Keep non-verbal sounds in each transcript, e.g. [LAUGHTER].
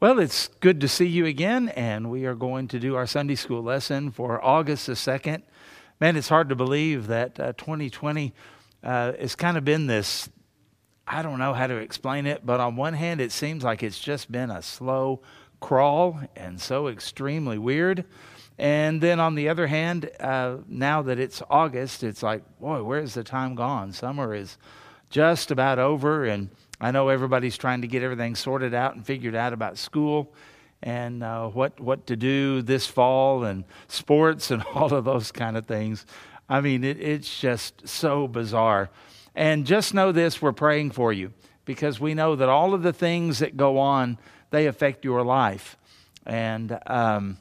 Well, it's good to see you again, and we are going to do our Sunday school lesson for August the 2nd. Man, it's hard to believe that uh, 2020 uh, has kind of been this I don't know how to explain it, but on one hand, it seems like it's just been a slow crawl and so extremely weird. And then on the other hand, uh, now that it's August, it's like, boy, where's the time gone? Summer is just about over, and I know everybody's trying to get everything sorted out and figured out about school and uh, what what to do this fall and sports and [LAUGHS] all of those kind of things. I mean, it, it's just so bizarre. And just know this: we're praying for you because we know that all of the things that go on they affect your life, and. Um,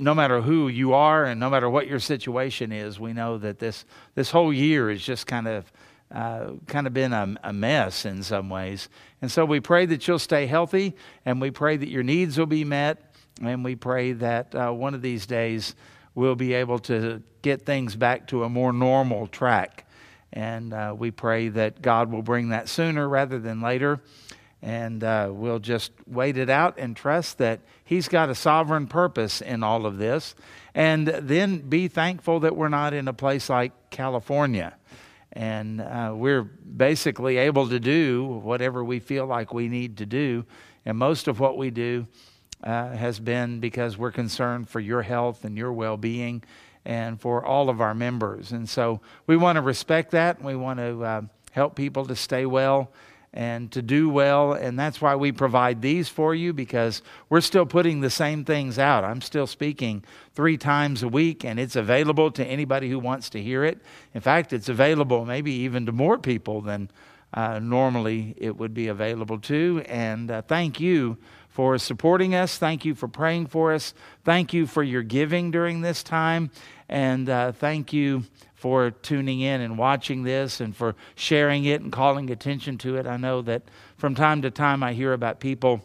no matter who you are and no matter what your situation is, we know that this this whole year is just kind of uh, kind of been a, a, mess in some ways. And so we pray that you'll stay healthy, and we pray that your needs will be met, and we pray that uh, one of these days we'll be able to get things back to a more normal track. And uh, we pray that God will bring that sooner rather than later. And uh, we'll just wait it out and trust that He's got a sovereign purpose in all of this. And then be thankful that we're not in a place like California and uh, we're basically able to do whatever we feel like we need to do. And most of what we do uh, has been because we're concerned for your health and your well being and for all of our members. And so we want to respect that. And we want to uh, help people to stay well and to do well. And that's why we provide these for you because we're still putting the same things out. I'm still speaking three times a week, and it's available to anybody who wants to hear it. In fact, it's available maybe even to more people than uh, normally it would be available to. And uh, thank you for supporting us. Thank you for praying for us. Thank you for your giving during this time. And uh, thank you for tuning in and watching this and for sharing it and calling attention to it. I know that from time to time I hear about people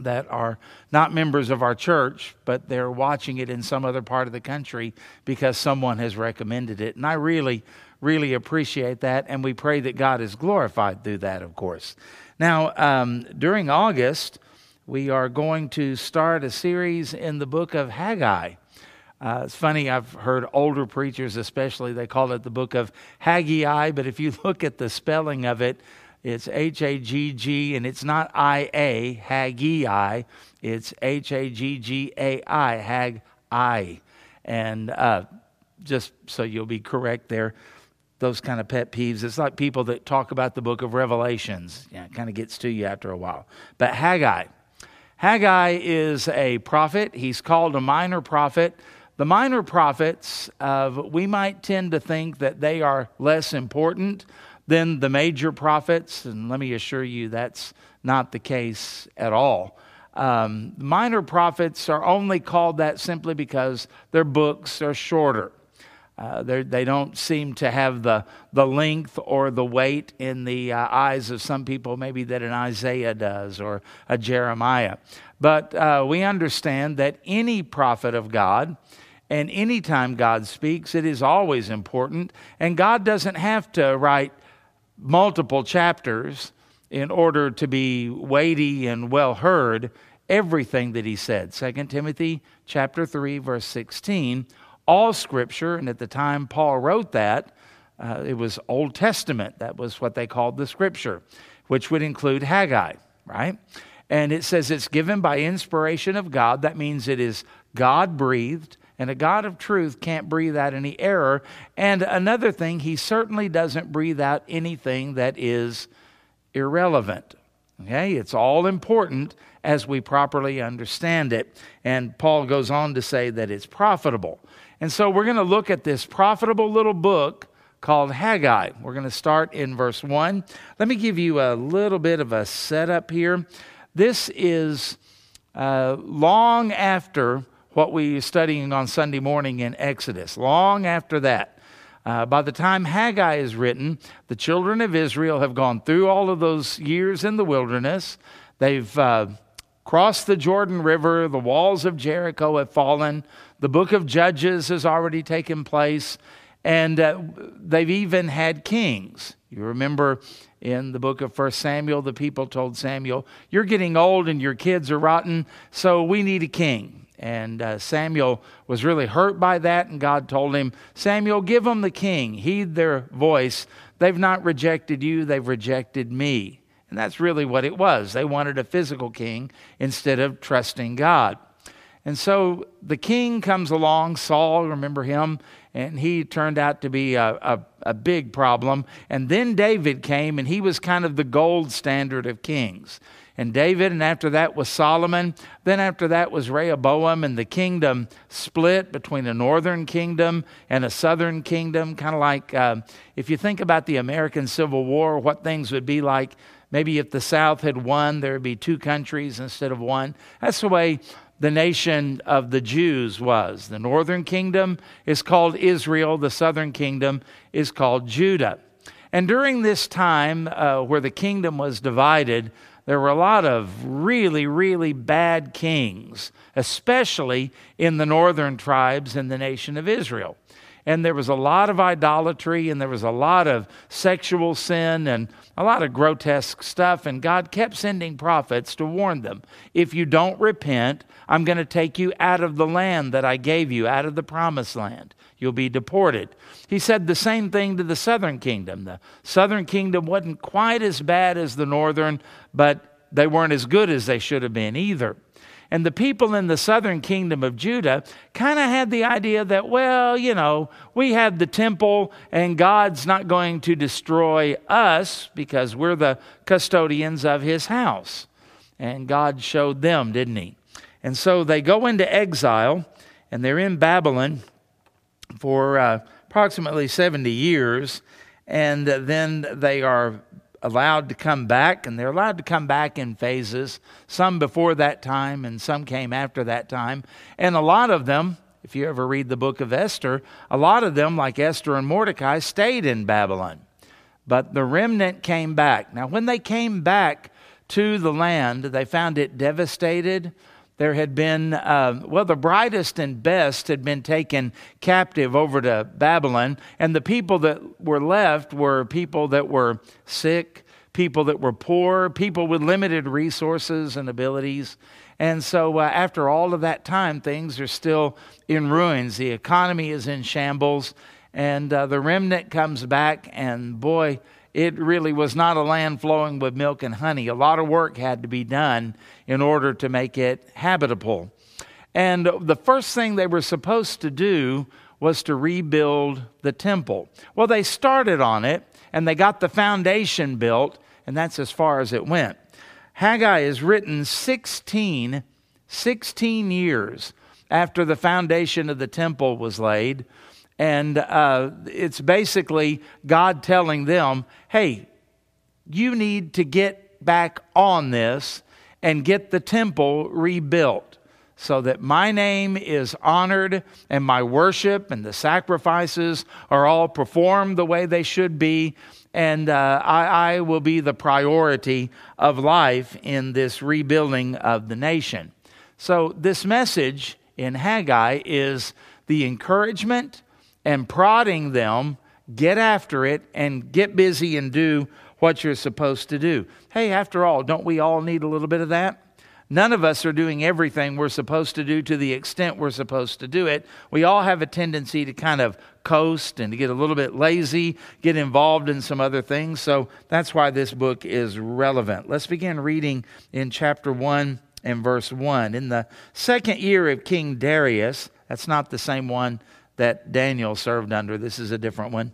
that are not members of our church, but they're watching it in some other part of the country because someone has recommended it. And I really, really appreciate that. And we pray that God is glorified through that, of course. Now, um, during August, we are going to start a series in the book of Haggai. Uh, it's funny, I've heard older preachers, especially, they call it the book of Haggai, but if you [LAUGHS] look at the spelling of it, it's H A G G, and it's not I A, Haggai, it's H A G G A I, Haggai. And uh, just so you'll be correct there, those kind of pet peeves, it's like people that talk about the book of Revelations. Yeah, it kind of gets to you after a while. But Haggai. Haggai is a prophet. He's called a minor prophet the minor prophets, we might tend to think that they are less important than the major prophets, and let me assure you that's not the case at all. Um, minor prophets are only called that simply because their books are shorter. Uh, they don't seem to have the, the length or the weight in the uh, eyes of some people, maybe that an Isaiah does or a Jeremiah. But uh, we understand that any prophet of God and anytime God speaks, it is always important. And God doesn't have to write multiple chapters in order to be weighty and well heard everything that he said. 2 timothy chapter 3 verse 16 all scripture and at the time paul wrote that uh, it was old testament. That was what they called the scripture which would include haggai right? And it says it's given by inspiration of god. That means it is god breathed and a God of truth can't breathe out any error. And another thing, he certainly doesn't breathe out anything that is irrelevant. Okay, it's all important as we properly understand it. And Paul goes on to say that it's profitable. And so we're going to look at this profitable little book called Haggai. We're going to start in verse 1. Let me give you a little bit of a setup here. This is uh, long after what we are studying on Sunday morning in Exodus. Long after that, uh, by the time Haggai is written, the children of Israel have gone through all of those years in the wilderness. They've uh, crossed the Jordan River. The walls of Jericho have fallen. The book of Judges has already taken place. And uh, they've even had kings. You remember in the book of First Samuel, the people told Samuel, You're getting old and your kids are rotten, so we need a king. And uh, Samuel was really hurt by that, and God told him, Samuel, give them the king. Heed their voice. They've not rejected you, they've rejected me. And that's really what it was. They wanted a physical king instead of trusting God. And so the king comes along, Saul, remember him? And he turned out to be a, a, a, big problem. And then David came, and he was kind of the gold standard of kings. And David, and after that was Solomon. Then after that was Rehoboam, and the kingdom split between a northern kingdom and a southern kingdom, kind of like uh, if you think about the American Civil War, what things would be like Maybe if the South had won, there would be two countries instead of one. That's the way the nation of the Jews was. The northern kingdom is called Israel, the southern kingdom is called Judah. And during this time uh, where the kingdom was divided, there were a lot of really, really bad kings, especially in the northern tribes in the nation of Israel and there was a lot of idolatry and there was a lot of sexual sin and a lot of grotesque stuff. And God kept sending prophets to warn them if you don't repent, I'm going to take you out of the land that I gave you, out of the promised land. You'll be deported. He said the same thing to the southern kingdom. The southern kingdom wasn't quite as bad as the northern, but they weren't as good as they should have been either. And the people in the southern kingdom of Judah kind of had the idea that, well, you know, we have the temple and God's not going to destroy us because we're the custodians of his house. And God showed them, didn't he? And so they go into exile and they're in Babylon for uh, approximately 70 years. And then they are allowed to come back, and they're allowed to come back in phases, some before that time and some came after that time. And a lot of them, if you ever read the book of Esther, a lot of them, like Esther and Mordecai, stayed in Babylon. But the remnant came back. Now, when they came back to the land, they found it devastated. There had been, uh, well, the brightest and best had been taken captive over to Babylon, and the people that were left were people that were sick, people that were poor, people with limited resources and abilities. And so, uh, after all of that time, things are still in ruins. The economy is in shambles, and uh, the remnant comes back, and boy, it really was not a land flowing with milk and honey. A lot of work had to be done in order to make it habitable. And the first thing they were supposed to do was to rebuild the temple. Well, they started on it and they got the foundation built, and that's as far as it went. Haggai is written 16, 16 years after the foundation of the temple was laid. And uh, it's basically God telling them, hey, you need to get back on this and get the temple rebuilt so that my name is honored and my worship and the sacrifices are all performed the way they should be. And uh, I, I will be the priority of life in this rebuilding of the nation. So, this message in Haggai is the encouragement and prodding them, get after it and get busy and do what you're supposed to do. Hey, after all, don't we all need a little bit of that? None of us are doing everything we're supposed to do to the extent we're supposed to do it. We all have a tendency to kind of coast and to get a little bit lazy, get involved in some other things. So that's why this book is relevant. Let's begin reading in chapter 1 and verse 1. In the second year of King Darius, that's not the same one that Daniel served under. This is a different one.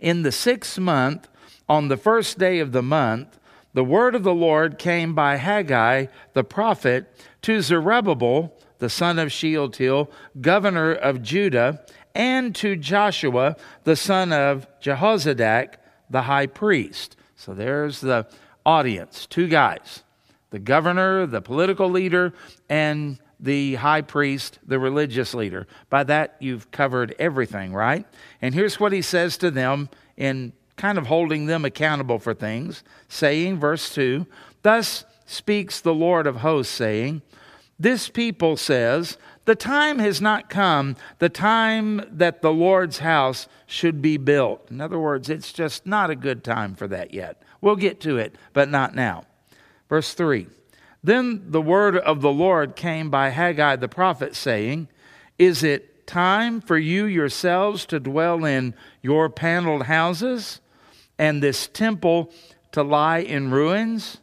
In the sixth month, on the first day of the month, the word of the Lord came by Haggai the prophet to Zerubbabel, the son of Shealtiel, governor of Judah, and to Joshua, the son of Jehozadak, the high priest. So there's the audience two guys the governor, the political leader, and the high priest, the religious leader. By that, you've covered everything, right? And here's what he says to them in kind of holding them accountable for things, saying, verse 2 Thus speaks the Lord of hosts, saying, This people says, The time has not come, the time that the Lord's house should be built. In other words, it's just not a good time for that yet. We'll get to it, but not now. Verse 3 Then the word of the Lord came by Haggai the prophet, saying, Is it time for you yourselves to dwell in your paneled houses, and this temple to lie in ruins?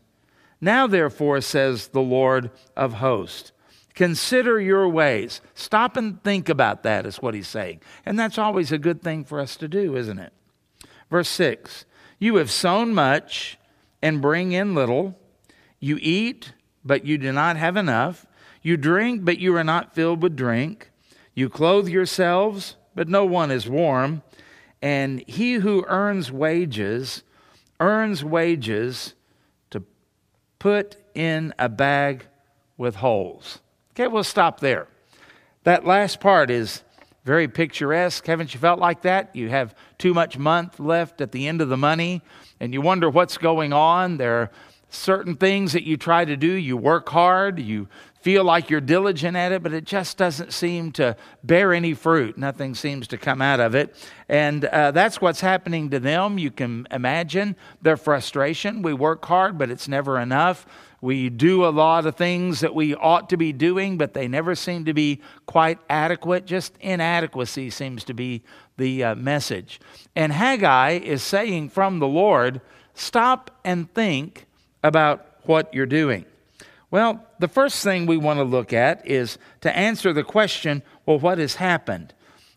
Now, therefore, says the Lord of hosts, Consider your ways. Stop and think about that, is what he's saying. And that's always a good thing for us to do, isn't it? Verse 6 You have sown much and bring in little. You eat, but you do not have enough. You drink, but you are not filled with drink. You clothe yourselves, but no one is warm. And he who earns wages earns wages to put in a bag with holes. Okay, we'll stop there. That last part is very picturesque. Haven't you felt like that? You have too much month left at the end of the money, and you wonder what's going on. There are certain things that you try to do. You work hard, you feel like you're diligent at it, but it just doesn't seem to bear any fruit. Nothing seems to come out of it. And uh, that's what's happening to them. You can imagine their frustration. We work hard, but it's never enough. We do a lot of things that we ought to be doing, but they never seem to be quite adequate. Just inadequacy seems to be the uh, message. And Haggai is saying from the Lord, stop and think about what you're doing. Well, the first thing we want to look at is to answer the question well, what has happened?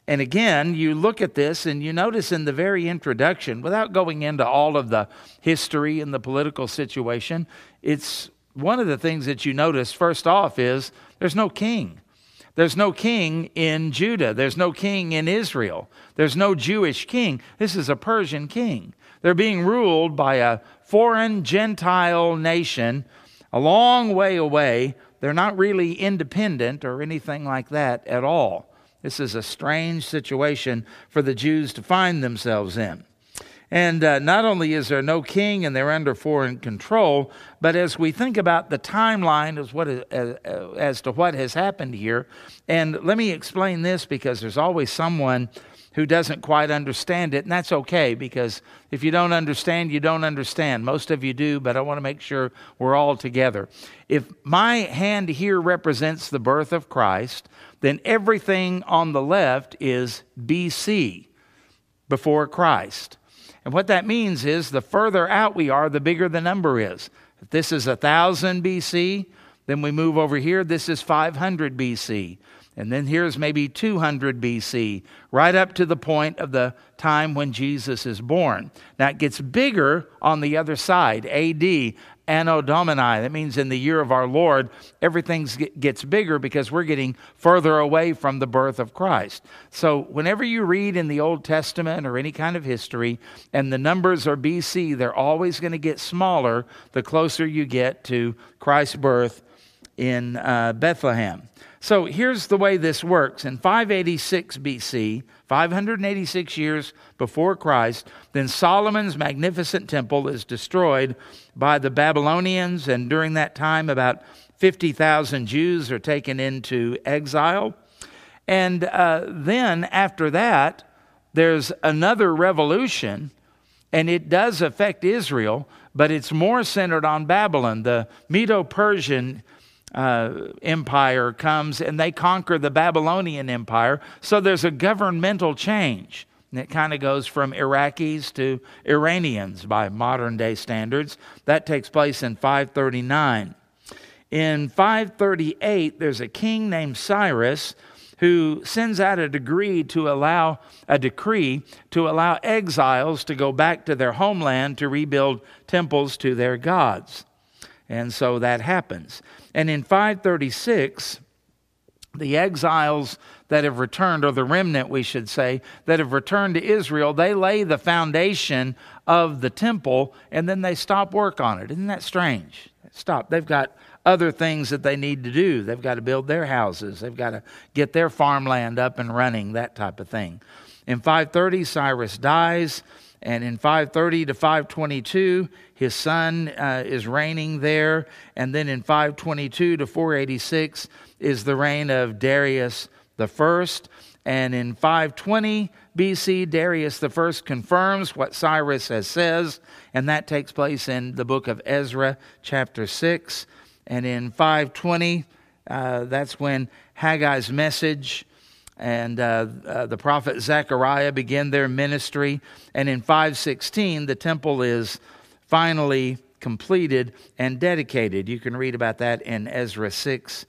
And again, you look at this and you notice in the very introduction, without going into all of the history and the political situation, it's one of the things that you notice first off is there's no king. There's no king in Judah. There's no king in Israel. There's no Jewish king. This is a Persian king. They're being ruled by a foreign Gentile nation a long way away. They're not really independent or anything like that at all. This is a strange situation for the Jews to find themselves in. And uh, not only is there no king and they're under foreign control, but as we think about the timeline as, what, uh, uh, as to what has happened here, and let me explain this because there's always someone who doesn't quite understand it, and that's okay because if you don't understand, you don't understand. Most of you do, but I want to make sure we're all together. If my hand here represents the birth of Christ, then everything on the left is BC, before Christ. And what that means is the further out we are, the bigger the number is. If this is 1000 BC, then we move over here, this is 500 BC. And then here's maybe 200 BC, right up to the point of the time when Jesus is born. Now it gets bigger on the other side, AD, Anno Domini. That means in the year of our Lord, everything gets bigger because we're getting further away from the birth of Christ. So, whenever you read in the Old Testament or any kind of history and the numbers are BC, they're always going to get smaller the closer you get to Christ's birth in uh, Bethlehem. So here's the way this works. In 586 BC, 586 years before Christ, then Solomon's magnificent temple is destroyed by the Babylonians, and during that time, about 50,000 Jews are taken into exile. And uh, then after that, there's another revolution, and it does affect Israel, but it's more centered on Babylon. The Medo Persian uh, empire comes and they conquer the Babylonian empire. So there's a governmental change. And it kind of goes from Iraqis to Iranians by modern day standards. That takes place in 539. In 538, there's a king named Cyrus who sends out a decree to allow a decree to allow exiles to go back to their homeland to rebuild temples to their gods. And so that happens. And in 536, the exiles that have returned, or the remnant, we should say, that have returned to Israel, they lay the foundation of the temple and then they stop work on it. Isn't that strange? Stop. They've got other things that they need to do. They've got to build their houses, they've got to get their farmland up and running, that type of thing. In 530, Cyrus dies And in 530 to 522, his son uh, is reigning there. And then in 522 to 486 is the reign of Darius the first. And in 520 BC, Darius the first confirms what Cyrus has says, and that takes place in the book of Ezra, chapter 6. And in 520, uh, that's when Haggai's message and uh, uh, the prophet Zechariah begin their ministry. And in 516, the temple is finally completed and dedicated. You can read about that in Ezra 6,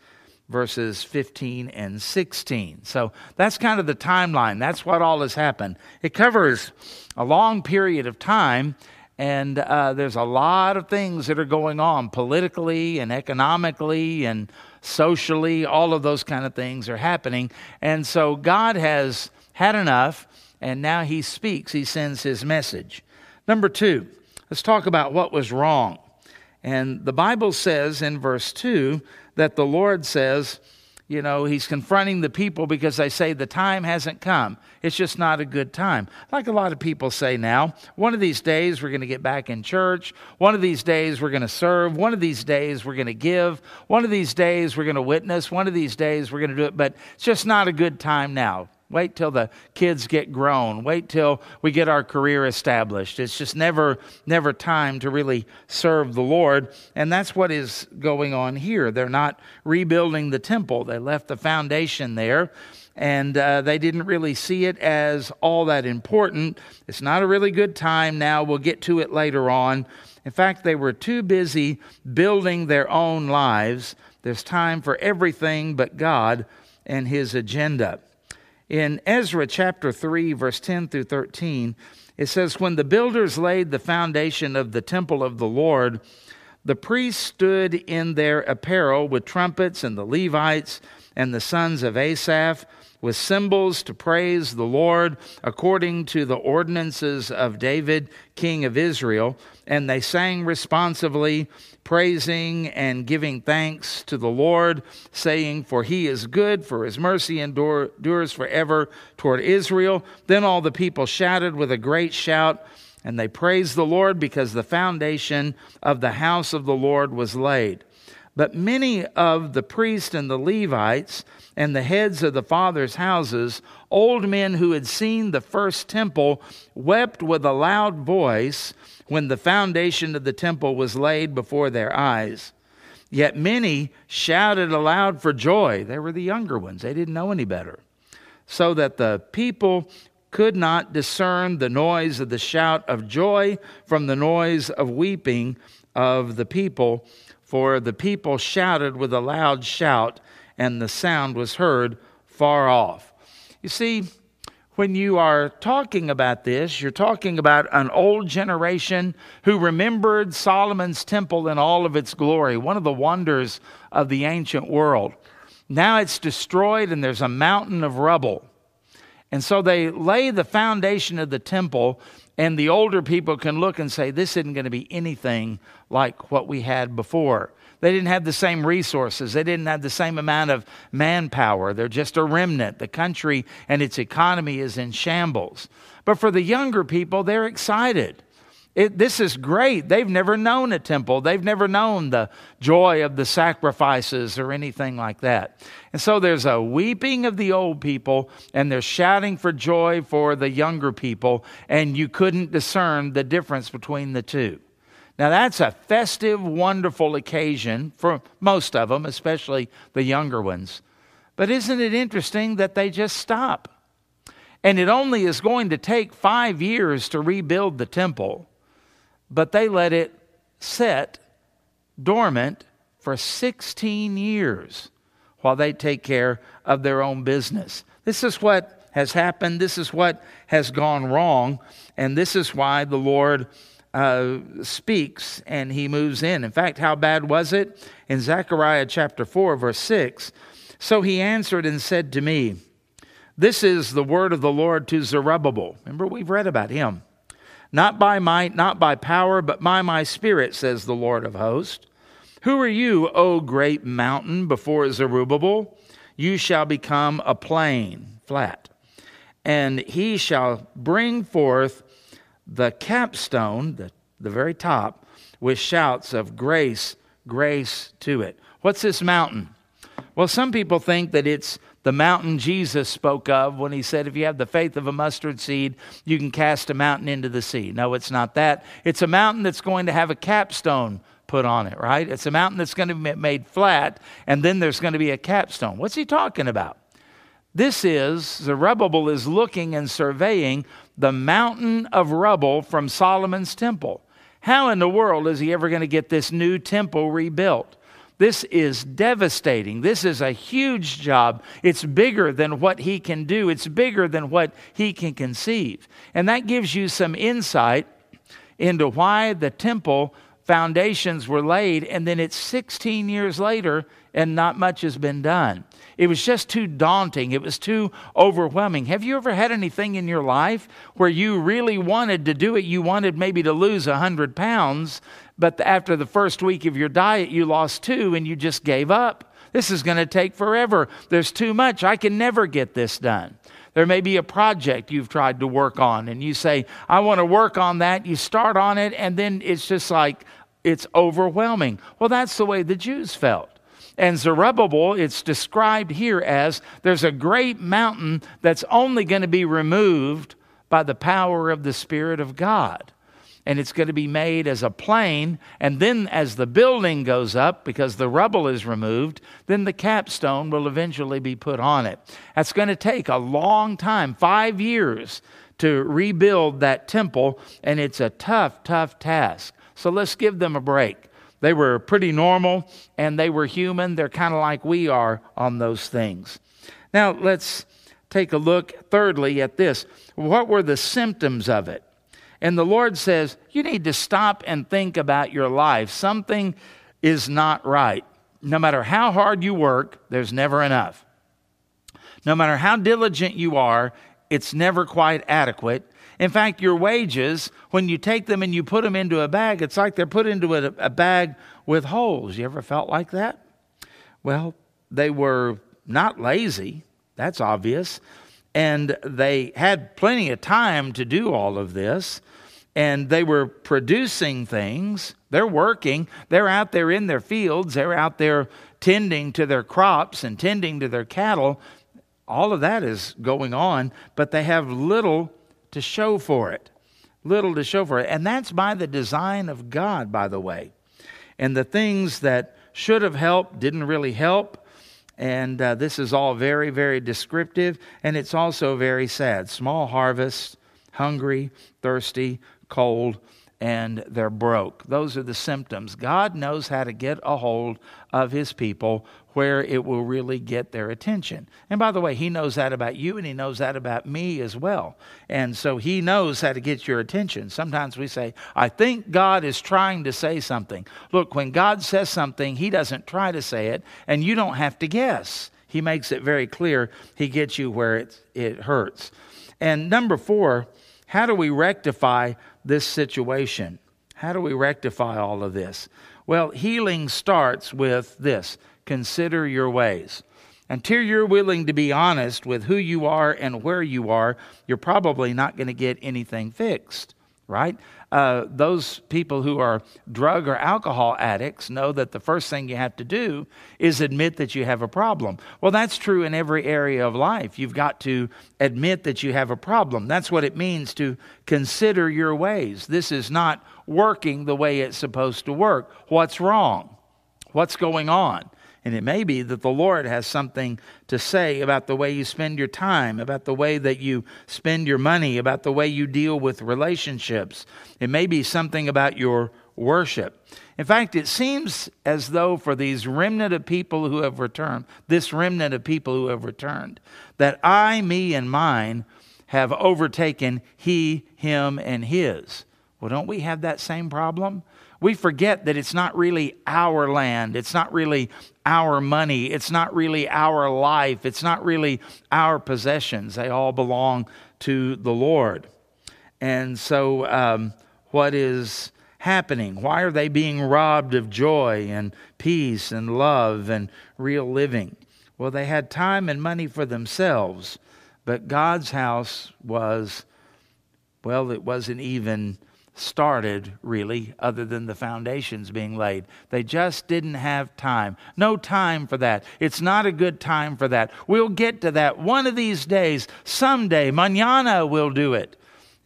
verses 15 and 16. So that's kind of the timeline. That's what all has happened. It covers a long period of time. And uh, there's a lot of things that are going on politically and economically and socially, all of those kind of things are happening. And so God has had enough, and now He speaks, He sends His message. Number two, let's talk about what was wrong. And the Bible says in verse 2 that the Lord says, you know, he's confronting the people because they say the time hasn't come. It's just not a good time. Like a lot of people say now, one of these days we're going to get back in church. One of these days we're going to serve. One of these days we're going to give. One of these days we're going to witness. One of these days we're going to do it, but it's just not a good time now. Wait till the kids get grown. Wait till we get our career established. It's just never, never time to really serve the Lord. And that's what is going on here. They're not rebuilding the temple, they left the foundation there. And uh, they didn't really see it as all that important. It's not a really good time now. We'll get to it later on. In fact, they were too busy building their own lives. There's time for everything but God and His agenda. In Ezra chapter 3, verse 10 through 13, it says, When the builders laid the foundation of the temple of the Lord, the priests stood in their apparel with trumpets, and the Levites and the sons of Asaph with cymbals to praise the Lord according to the ordinances of David, king of Israel. And they sang responsively, praising and giving thanks to the Lord, saying, For he is good, for his mercy endures forever toward Israel. Then all the people shouted with a great shout. And they praised the Lord because the foundation of the house of the Lord was laid. But many of the priests and the Levites and the heads of the fathers' houses, old men who had seen the first temple, wept with a loud voice when the foundation of the temple was laid before their eyes. Yet many shouted aloud for joy. They were the younger ones, they didn't know any better. So that the people could not discern the noise of the shout of joy from the noise of weeping of the people for the people shouted with a loud shout, and the sound was heard far off. You see, when you are talking about this, you're talking about an old generation who remembered Solomon's temple in all of its glory, one of the wonders of the ancient world. Now it's destroyed and there's a mountain of rubble. And so they lay the foundation of the temple and the older people can look and say, this isn't going to be anything like what we had before. They didn't have the same resources. They didn't have the same amount of manpower. They're just a remnant. The country and its economy is in shambles. But for the younger people, they're excited. It, this is great. They've never known a temple. They've never known the joy of the sacrifices or anything like that. And so there's a weeping of the old people, and they're shouting for joy for the younger people, and you couldn't discern the difference between the two. Now, that's a festive, wonderful occasion for most of them, especially the younger ones. But isn't it interesting that they just stop? And it only is going to take five years to rebuild the temple but they let it sit dormant for 16 years while they take care of their own business. This is what has happened. This is what has gone wrong. And this is why the Lord uh, speaks and he moves in. In fact, how bad was it? In Zechariah chapter 4, verse 6 So he answered and said to me, This is the word of the Lord to Zerubbabel. Remember, we've read about him. Not by might, not by power, but by my spirit, says the Lord of hosts. Who are you, O great mountain, before Zerubbabel? You shall become a plain, flat. And he shall bring forth the capstone, the, the very top, with shouts of grace, grace to it. What's this mountain? Well, some people think that it's the mountain Jesus spoke of when he said, If you have the faith of a mustard seed, you can cast a mountain into the sea. No, it's not that. It's a mountain that's going to have a capstone put on it, right? It's a mountain that's going to be made flat, and then there's going to be a capstone. What's he talking about? This is, Zerubbabel is looking and surveying the mountain of rubble from Solomon's temple. How in the world is he ever going to get this new temple rebuilt? This is devastating. This is a huge job. It's bigger than what he can do, it's bigger than what he can conceive. And that gives you some insight into why the temple foundations were laid, and then it's 16 years later and not much has been done. It was just too daunting. It was too overwhelming. Have you ever had anything in your life where you really wanted to do it? You wanted maybe to lose 100 pounds, but after the first week of your diet, you lost two and you just gave up. This is going to take forever. There's too much. I can never get this done. There may be a project you've tried to work on, and you say, I want to work on that. You start on it, and then it's just like, it's overwhelming. Well, that's the way the Jews felt. And Zerubbabel, it's described here as there's a great mountain that's only going to be removed by the power of the Spirit of God. And it's going to be made as a plain. And then, as the building goes up, because the rubble is removed, then the capstone will eventually be put on it. That's going to take a long time five years to rebuild that temple. And it's a tough, tough task. So let's give them a break. They were pretty normal and they were human. They're kind of like we are on those things. Now, let's take a look, thirdly, at this. What were the symptoms of it? And the Lord says, You need to stop and think about your life. Something is not right. No matter how hard you work, there's never enough. No matter how diligent you are, it's never quite adequate. In fact, your wages, when you take them and you put them into a bag, it's like they're put into a, a bag with holes. You ever felt like that? Well, they were not lazy, that's obvious. And they had plenty of time to do all of this. And they were producing things. They're working. They're out there in their fields. They're out there tending to their crops and tending to their cattle. All of that is going on, but they have little to show for it. Little to show for it. And that's by the design of God, by the way. And the things that should have helped didn't really help. And uh, this is all very, very descriptive. And it's also very sad. Small harvest, hungry, thirsty, cold, and they're broke. Those are the symptoms. God knows how to get a hold of his people where it will really get their attention. And by the way, he knows that about you and he knows that about me as well. And so he knows how to get your attention. Sometimes we say, I think God is trying to say something. Look, when God says something, he doesn't try to say it, and you don't have to guess. He makes it very clear. He gets you where it, it hurts. And number four, how do we rectify this situation? How do we rectify all of this? Well, healing starts with this consider your ways. Until you're willing to be honest with who you are and where you are, you're probably not going to get anything fixed, right? Uh, those people who are drug or alcohol addicts know that the first thing you have to do is admit that you have a problem. Well, that's true in every area of life. You've got to admit that you have a problem. That's what it means to consider your ways. This is not working the way it's supposed to work. What's wrong? What's going on? And it may be that the Lord has something to say about the way you spend your time, about the way that you spend your money, about the way you deal with relationships. It may be something about your worship. In fact, it seems as though for these remnant of people who have returned, this remnant of people who have returned, that I, me, and mine have overtaken he, him, and his. Well, don't we have that same problem? We forget that it's not really our land. It's not really our money. It's not really our life. It's not really our possessions. They all belong to the Lord. And so, um, what is happening? Why are they being robbed of joy and peace and love and real living? Well, they had time and money for themselves, but God's house was well, it wasn't even started, really, other than the foundations being laid. They just didn't have time. No time for that. It's not a good time for that. We'll get to that one of these days. Someday, mañana we'll do it.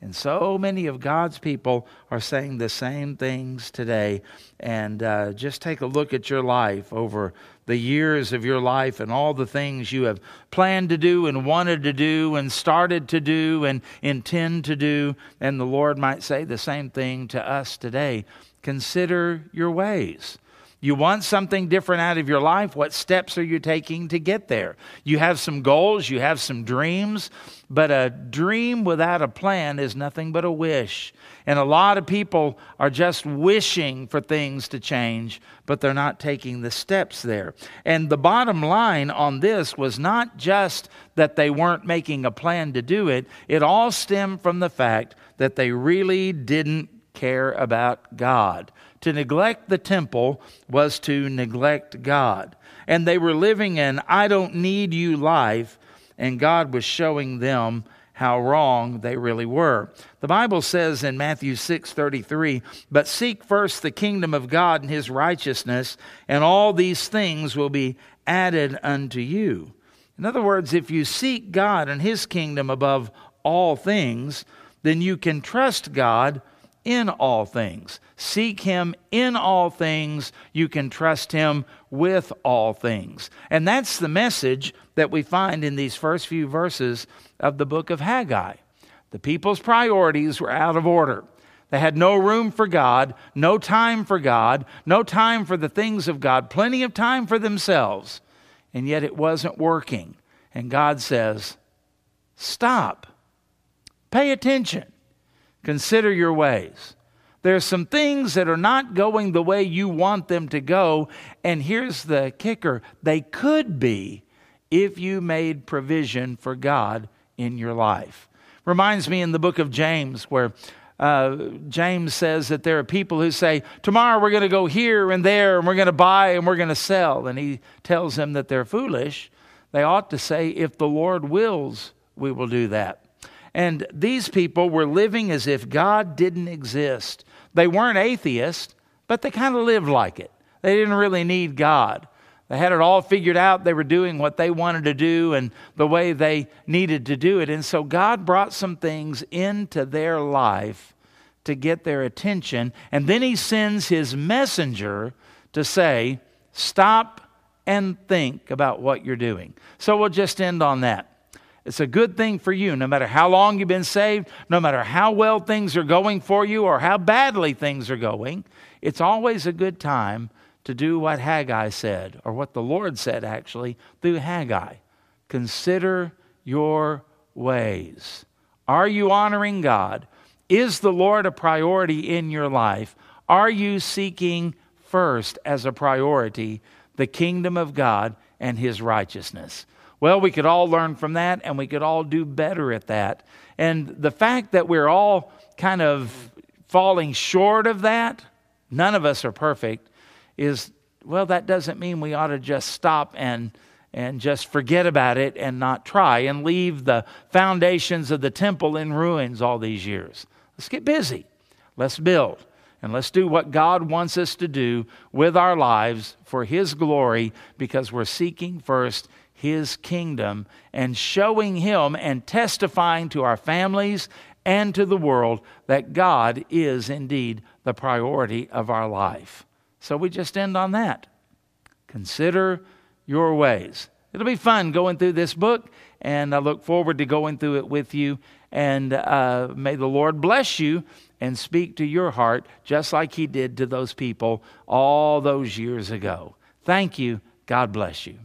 And so many of God's people are saying the same things today. And uh, just take a look at your life over the years of your life and all the things you have planned to do and wanted to do and started to do and intend to do. And the Lord might say the same thing to us today. Consider your ways. You want something different out of your life? What steps are you taking to get there? You have some goals, you have some dreams, but a dream without a plan is nothing but a wish. And a lot of people are just wishing for things to change, but they're not taking the steps there. And the bottom line on this was not just that they weren't making a plan to do it, it all stemmed from the fact that they really didn't care about God. To neglect the temple was to neglect God. And they were living an I don't need you life, and God was showing them how wrong they really were. The Bible says in Matthew 6:33, "But seek first the kingdom of God and his righteousness, and all these things will be added unto you." In other words, if you seek God and his kingdom above all things, then you can trust God in all things. Seek Him in all things. You can trust Him with all things. And that's the message that we find in these first few verses of the book of Haggai. The people's priorities were out of order. They had no room for God, no time for God, no time for the things of God, plenty of time for themselves. And yet it wasn't working. And God says, Stop. Pay attention. Consider your ways. There's some things that are not going the way you want them to go. And here's the kicker they could be if you made provision for God in your life. Reminds me in the book of James, where uh, James says that there are people who say, Tomorrow we're going to go here and there, and we're going to buy and we're going to sell. And he tells them that they're foolish. They ought to say, If the Lord wills, we will do that. And these people were living as if God didn't exist. They weren't atheists, but they kind of lived like it. They didn't really need God. They had it all figured out. They were doing what they wanted to do and the way they needed to do it. And so God brought some things into their life to get their attention. And then He sends His messenger to say, Stop and think about what you're doing. So we'll just end on that. It's a good thing for you, no matter how long you've been saved, no matter how well things are going for you or how badly things are going. It's always a good time to do what Haggai said, or what the Lord said actually through Haggai. Consider your ways. Are you honoring God? Is the Lord a priority in your life? Are you seeking first as a priority the kingdom of God and his righteousness? Well, we could all learn from that and we could all do better at that. And the fact that we're all kind of falling short of that, none of us are perfect, is well, that doesn't mean we ought to just stop and and just forget about it and not try and leave the foundations of the temple in ruins all these years. Let's get busy. Let's build. And let's do what God wants us to do with our lives for His glory because we're seeking first his kingdom and showing him and testifying to our families and to the world that God is indeed the priority of our life. So we just end on that. Consider your ways. It'll be fun going through this book, and I look forward to going through it with you. And uh, may the Lord bless you and speak to your heart just like He did to those people all those years ago. Thank you. God bless you.